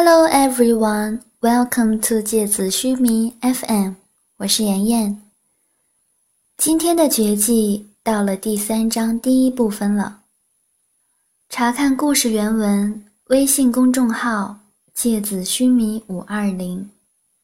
Hello everyone, welcome to 芥子须弥 FM，我是妍妍。今天的绝技到了第三章第一部分了。查看故事原文，微信公众号“芥子须弥五二零”，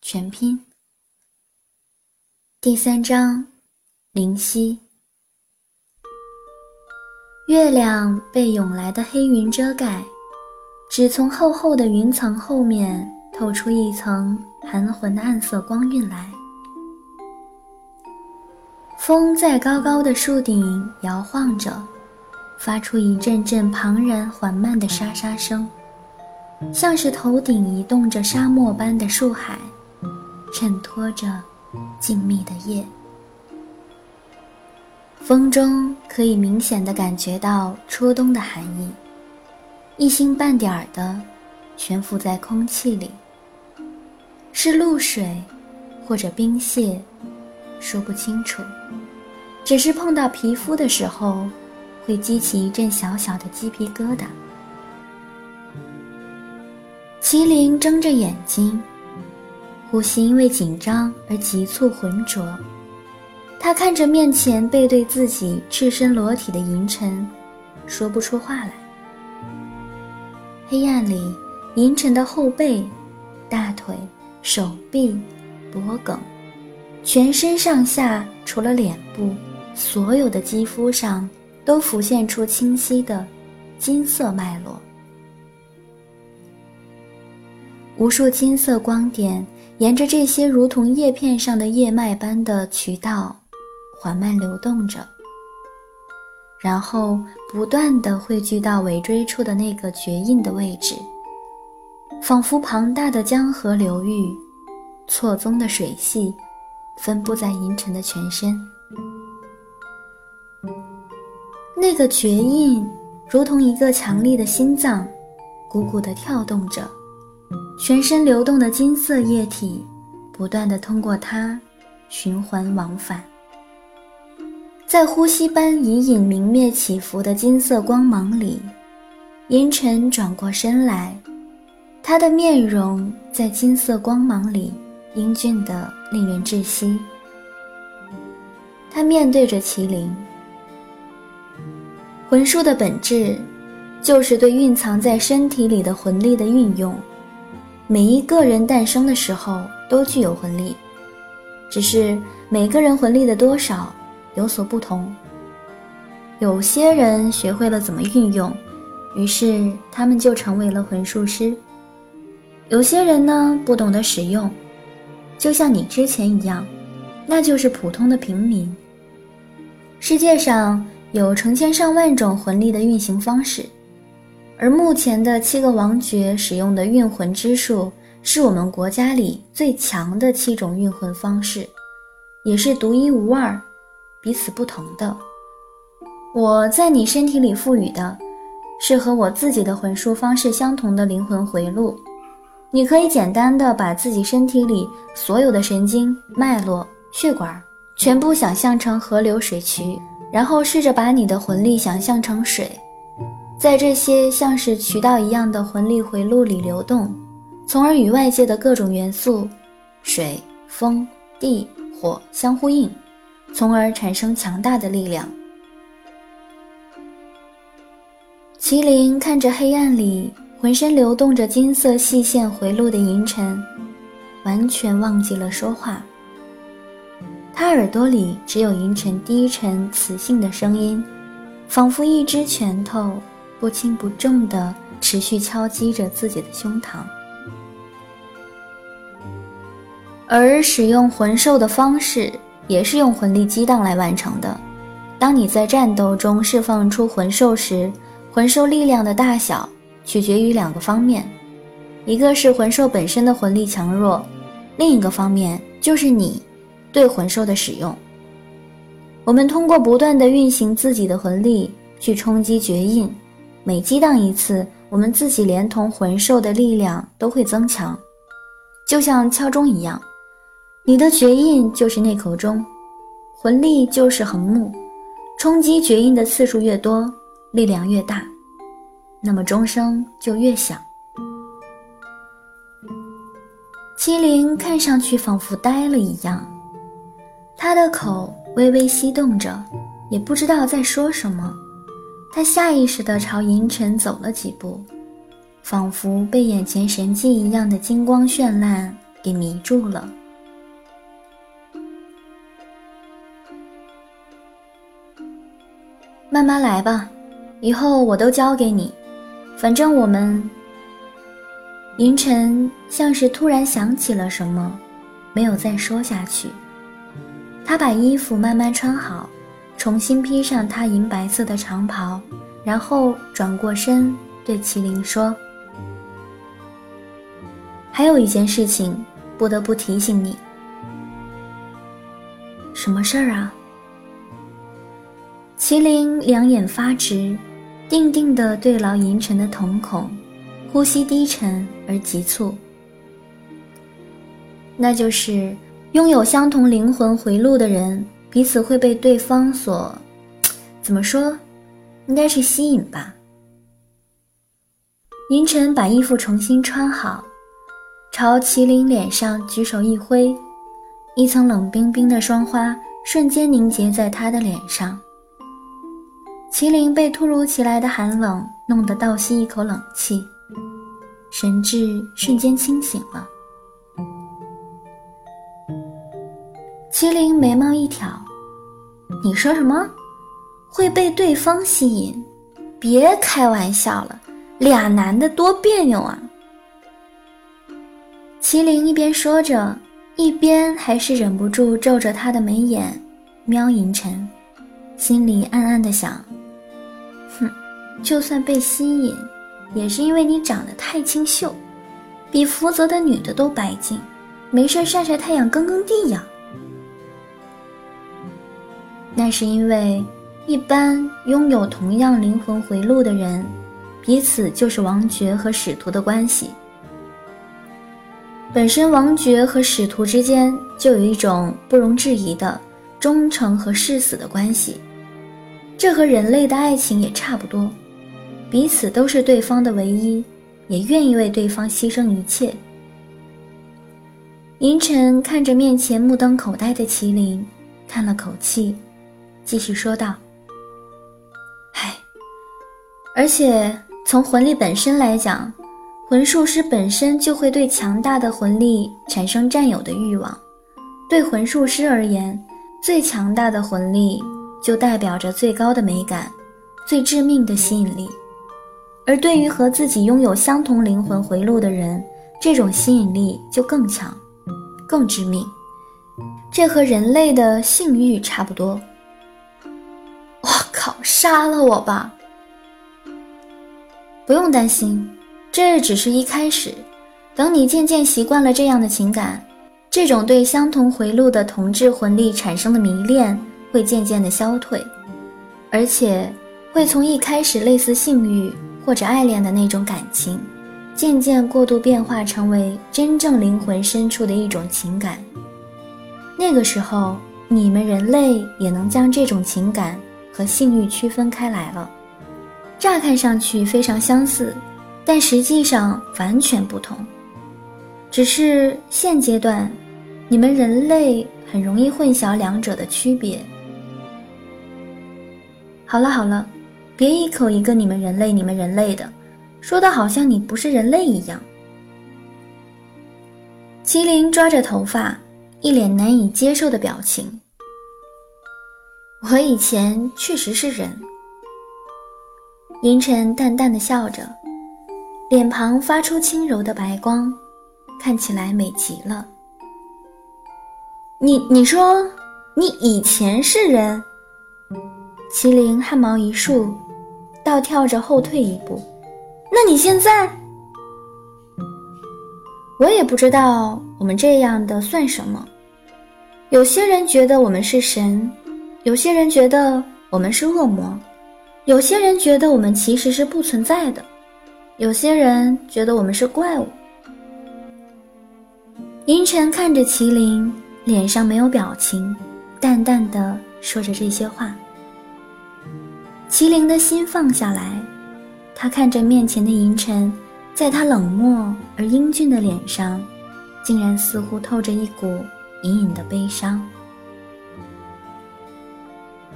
全拼。第三章，灵犀。月亮被涌来的黑云遮盖。只从厚厚的云层后面透出一层含混的暗色光晕来。风在高高的树顶摇晃着，发出一阵阵庞然缓慢的沙沙声，像是头顶移动着沙漠般的树海，衬托着静谧的夜。风中可以明显的感觉到初冬的寒意。一星半点儿的悬浮在空气里，是露水，或者冰屑，说不清楚。只是碰到皮肤的时候，会激起一阵小小的鸡皮疙瘩。麒麟睁着眼睛，呼吸因为紧张而急促浑浊。他看着面前背对自己、赤身裸体的银尘，说不出话来。黑暗里，银尘的后背、大腿、手臂、脖颈，全身上下除了脸部，所有的肌肤上都浮现出清晰的金色脉络。无数金色光点沿着这些如同叶片上的叶脉般的渠道，缓慢流动着。然后不断的汇聚到尾椎处的那个绝印的位置，仿佛庞大的江河流域，错综的水系，分布在银尘的全身。那个绝印如同一个强力的心脏，鼓鼓的跳动着，全身流动的金色液体，不断的通过它，循环往返。在呼吸般隐隐明灭起伏的金色光芒里，银尘转过身来，他的面容在金色光芒里英俊的令人窒息。他面对着麒麟，魂术的本质就是对蕴藏在身体里的魂力的运用。每一个人诞生的时候都具有魂力，只是每个人魂力的多少。有所不同。有些人学会了怎么运用，于是他们就成为了魂术师；有些人呢不懂得使用，就像你之前一样，那就是普通的平民。世界上有成千上万种魂力的运行方式，而目前的七个王爵使用的运魂之术，是我们国家里最强的七种运魂方式，也是独一无二。彼此不同的，我在你身体里赋予的，是和我自己的魂术方式相同的灵魂回路。你可以简单的把自己身体里所有的神经脉络、血管全部想象成河流水渠，然后试着把你的魂力想象成水，在这些像是渠道一样的魂力回路里流动，从而与外界的各种元素——水、风、地、火相呼应。从而产生强大的力量。麒麟看着黑暗里浑身流动着金色细线回路的银尘，完全忘记了说话。他耳朵里只有银尘低沉磁性的声音，仿佛一只拳头不轻不重地持续敲击着自己的胸膛。而使用魂兽的方式。也是用魂力激荡来完成的。当你在战斗中释放出魂兽时，魂兽力量的大小取决于两个方面，一个是魂兽本身的魂力强弱，另一个方面就是你对魂兽的使用。我们通过不断的运行自己的魂力去冲击绝印，每激荡一次，我们自己连同魂兽的力量都会增强，就像敲钟一样。你的绝印就是那口钟，魂力就是横木，冲击绝印的次数越多，力量越大，那么钟声就越响。麒麟看上去仿佛呆了一样，他的口微微翕动着，也不知道在说什么。他下意识地朝银尘走了几步，仿佛被眼前神迹一样的金光绚烂给迷住了。慢慢来吧，以后我都交给你。反正我们……银尘像是突然想起了什么，没有再说下去。他把衣服慢慢穿好。重新披上他银白色的长袍，然后转过身对麒麟说：“还有一件事情不得不提醒你。什么事儿啊？”麒麟两眼发直，定定地对牢银尘的瞳孔，呼吸低沉而急促。那就是拥有相同灵魂回路的人。彼此会被对方所，怎么说？应该是吸引吧。银尘把衣服重新穿好，朝麒麟脸上举手一挥，一层冷冰冰的霜花瞬间凝结在他的脸上。麒麟被突如其来的寒冷弄得倒吸一口冷气，神智瞬间清醒了。麒麟眉毛一挑。你说什么？会被对方吸引？别开玩笑了，俩男的多别扭啊！麒麟一边说着，一边还是忍不住皱着他的眉眼，瞄银尘，心里暗暗的想：就算被吸引，也是因为你长得太清秀，比福泽的女的都白净，没事晒晒太阳，耕耕地呀。那是因为，一般拥有同样灵魂回路的人，彼此就是王爵和使徒的关系。本身王爵和使徒之间就有一种不容置疑的忠诚和誓死的关系，这和人类的爱情也差不多，彼此都是对方的唯一，也愿意为对方牺牲一切。银尘看着面前目瞪口呆的麒麟，叹了口气。继续说道：“唉，而且从魂力本身来讲，魂术师本身就会对强大的魂力产生占有的欲望。对魂术师而言，最强大的魂力就代表着最高的美感，最致命的吸引力。而对于和自己拥有相同灵魂回路的人，这种吸引力就更强，更致命。这和人类的性欲差不多。”我靠！杀了我吧！不用担心，这只是一开始。等你渐渐习惯了这样的情感，这种对相同回路的同质魂力产生的迷恋会渐渐的消退，而且会从一开始类似性欲或者爱恋的那种感情，渐渐过度变化成为真正灵魂深处的一种情感。那个时候，你们人类也能将这种情感。和性欲区分开来了，乍看上去非常相似，但实际上完全不同。只是现阶段，你们人类很容易混淆两者的区别。好了好了，别一口一个你们人类你们人类的，说的好像你不是人类一样。麒麟抓着头发，一脸难以接受的表情。我以前确实是人。银尘淡淡的笑着，脸庞发出轻柔的白光，看起来美极了。你你说你以前是人？麒麟汗毛一竖，倒跳着后退一步。那你现在？我也不知道我们这样的算什么。有些人觉得我们是神。有些人觉得我们是恶魔，有些人觉得我们其实是不存在的，有些人觉得我们是怪物。银尘看着麒麟，脸上没有表情，淡淡的说着这些话。麒麟的心放下来，他看着面前的银尘，在他冷漠而英俊的脸上，竟然似乎透着一股隐隐的悲伤。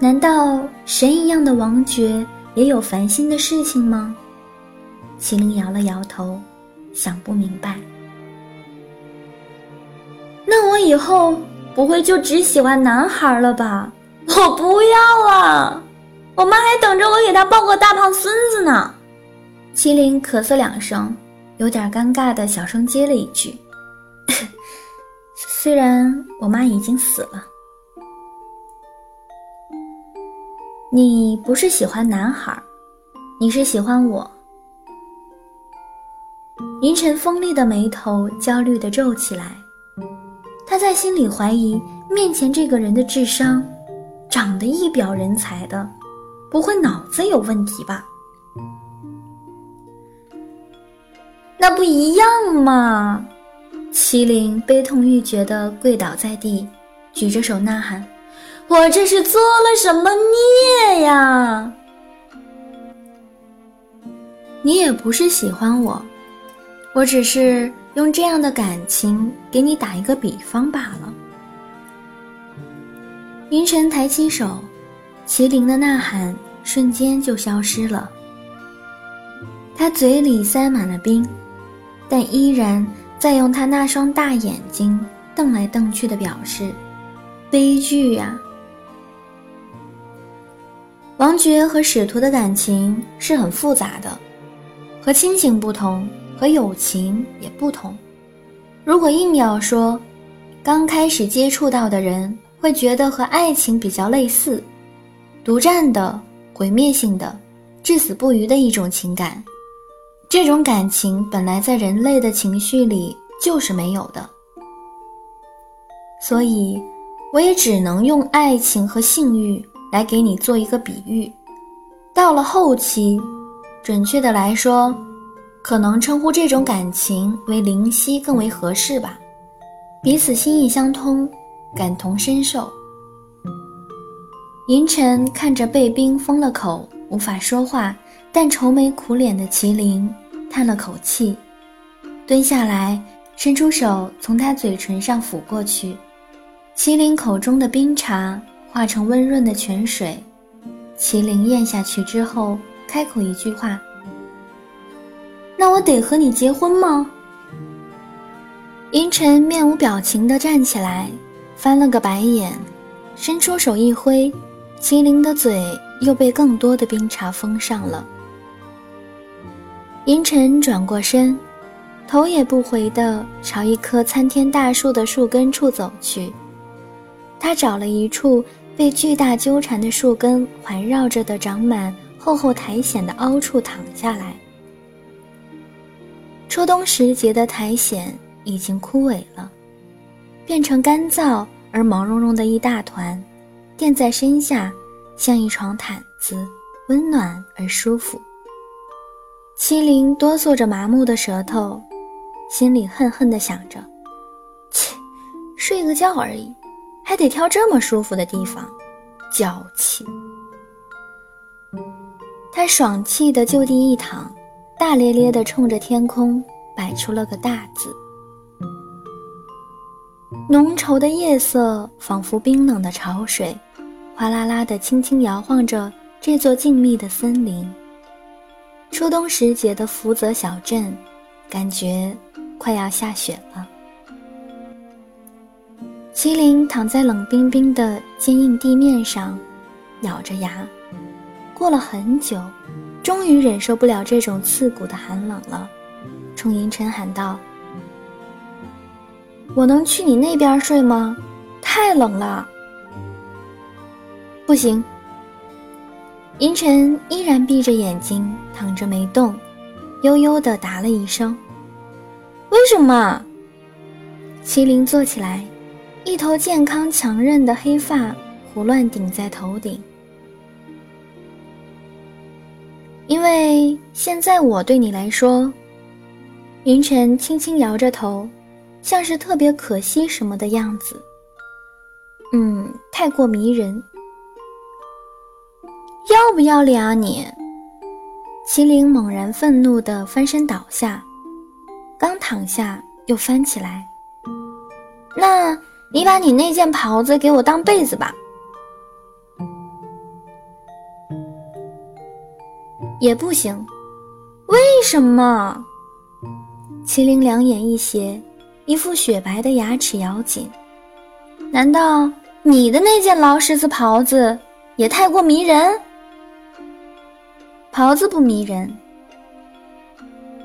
难道神一样的王爵也有烦心的事情吗？麒麟摇了摇头，想不明白。那我以后不会就只喜欢男孩了吧？我不要啊！我妈还等着我给她抱个大胖孙子呢。麒麟咳嗽两声，有点尴尬的小声接了一句：“ 虽然我妈已经死了。”你不是喜欢男孩，你是喜欢我。云晨锋利的眉头焦虑的皱起来，他在心里怀疑面前这个人的智商，长得一表人才的，不会脑子有问题吧？那不一样吗？麒麟悲痛欲绝的跪倒在地，举着手呐喊。我这是做了什么孽呀？你也不是喜欢我，我只是用这样的感情给你打一个比方罢了。云晨抬起手，麒麟的呐喊瞬间就消失了。他嘴里塞满了冰，但依然在用他那双大眼睛瞪来瞪去的表示：悲剧呀！王爵和使徒的感情是很复杂的，和亲情不同，和友情也不同。如果硬要说，刚开始接触到的人会觉得和爱情比较类似，独占的、毁灭性的、至死不渝的一种情感。这种感情本来在人类的情绪里就是没有的，所以我也只能用爱情和性欲。来给你做一个比喻，到了后期，准确的来说，可能称呼这种感情为灵犀更为合适吧。彼此心意相通，感同身受。银尘看着被冰封了口、无法说话但愁眉苦脸的麒麟，叹了口气，蹲下来，伸出手从他嘴唇上抚过去。麒麟口中的冰茶。化成温润的泉水，麒麟咽下去之后，开口一句话：“那我得和你结婚吗？”银尘面无表情地站起来，翻了个白眼，伸出手一挥，麒麟的嘴又被更多的冰茶封上了。银尘转过身，头也不回地朝一棵参天大树的树根处走去，他找了一处。被巨大纠缠的树根环绕着的长满厚厚苔藓的凹处躺下来。初冬时节的苔藓已经枯萎了，变成干燥而毛茸茸的一大团，垫在身下，像一床毯子，温暖而舒服。麒麟哆嗦着麻木的舌头，心里恨恨地想着：切，睡个觉而已。还得挑这么舒服的地方，娇气。他爽气的就地一躺，大咧咧的冲着天空摆出了个大字。浓稠的夜色仿佛冰冷的潮水，哗啦啦的轻轻摇晃着这座静谧的森林。初冬时节的福泽小镇，感觉快要下雪了。麒麟躺在冷冰冰的坚硬地面上，咬着牙。过了很久，终于忍受不了这种刺骨的寒冷了，冲银尘喊道：“我能去你那边睡吗？太冷了。”不行。银尘依然闭着眼睛躺着没动，悠悠的答了一声：“为什么？”麒麟坐起来。一头健康强韧的黑发胡乱顶在头顶，因为现在我对你来说，云晨轻轻摇着头，像是特别可惜什么的样子。嗯，太过迷人。要不要脸啊你？麒麟猛然愤怒的翻身倒下，刚躺下又翻起来，那你把你那件袍子给我当被子吧。也不行，为什么？麒麟两眼一斜，一副雪白的牙齿咬紧。难道你的那件劳什子袍子也太过迷人？袍子不迷人。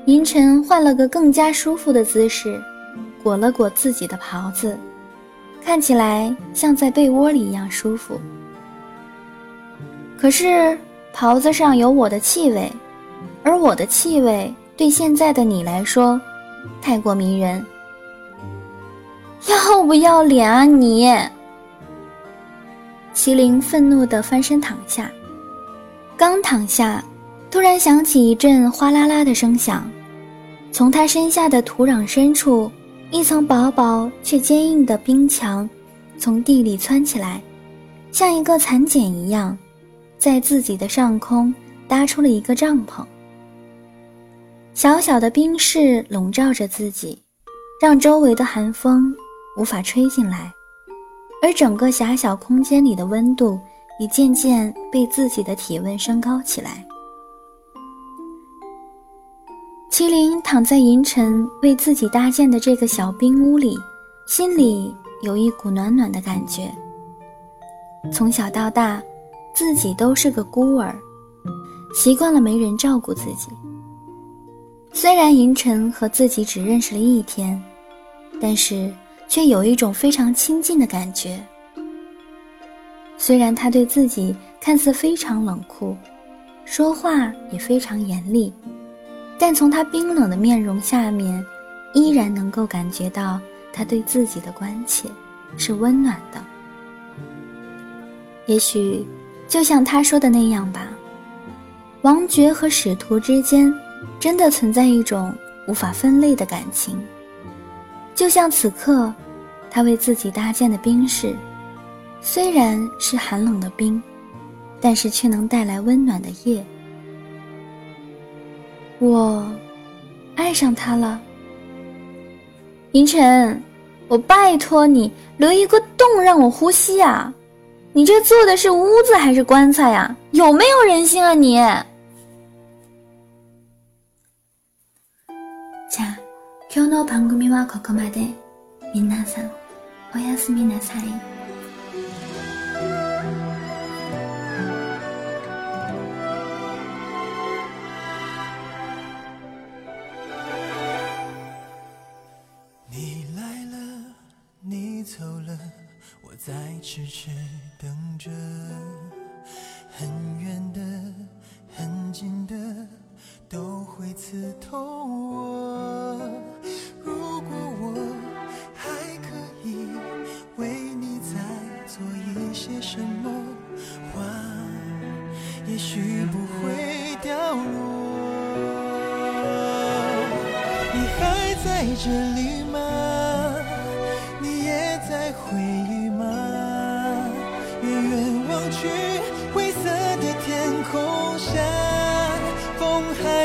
银尘换了个更加舒服的姿势，裹了裹自己的袍子，看起来像在被窝里一样舒服。可是袍子上有我的气味，而我的气味对现在的你来说，太过迷人。要不要脸啊你！麒麟愤怒地翻身躺下，刚躺下，突然响起一阵哗啦啦的声响，从他身下的土壤深处，一层薄薄却坚硬的冰墙从地里窜起来，像一个蚕茧一样，在自己的上空搭出了一个帐篷。小小的冰室笼罩着自己，让周围的寒风无法吹进来。而整个狭小空间里的温度已渐渐被自己的体温升高起来。麒麟躺在银尘为自己搭建的这个小冰屋里，心里有一股暖暖的感觉。从小到大，自己都是个孤儿，习惯了没人照顾自己。虽然银尘和自己只认识了一天，但是。却有一种非常亲近的感觉。虽然他对自己看似非常冷酷，说话也非常严厉，但从他冰冷的面容下面，依然能够感觉到他对自己的关切，是温暖的。也许，就像他说的那样吧，王爵和使徒之间，真的存在一种无法分类的感情。就像此刻，他为自己搭建的冰室，虽然是寒冷的冰，但是却能带来温暖的夜。我爱上他了，银尘，我拜托你留一个洞让我呼吸啊！你这做的是屋子还是棺材呀？有没有人性啊你？今日の番組はここまで。皆さん、おやすみなさい。 痴痴等着。很远的，很近的，都会刺痛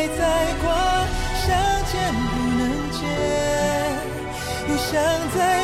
还在刮，想见不能见，又想再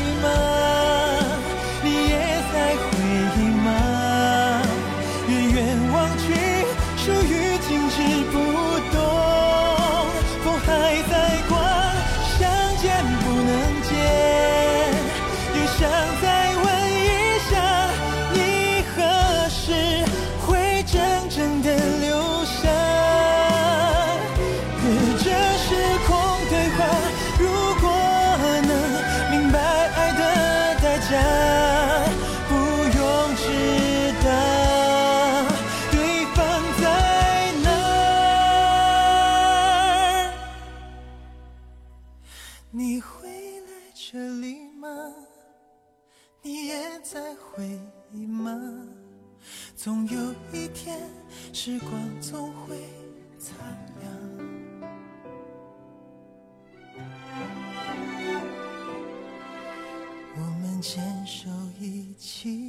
你你会来这里吗？你也在回忆吗？总有一天，时光总会擦亮。我们牵手一起。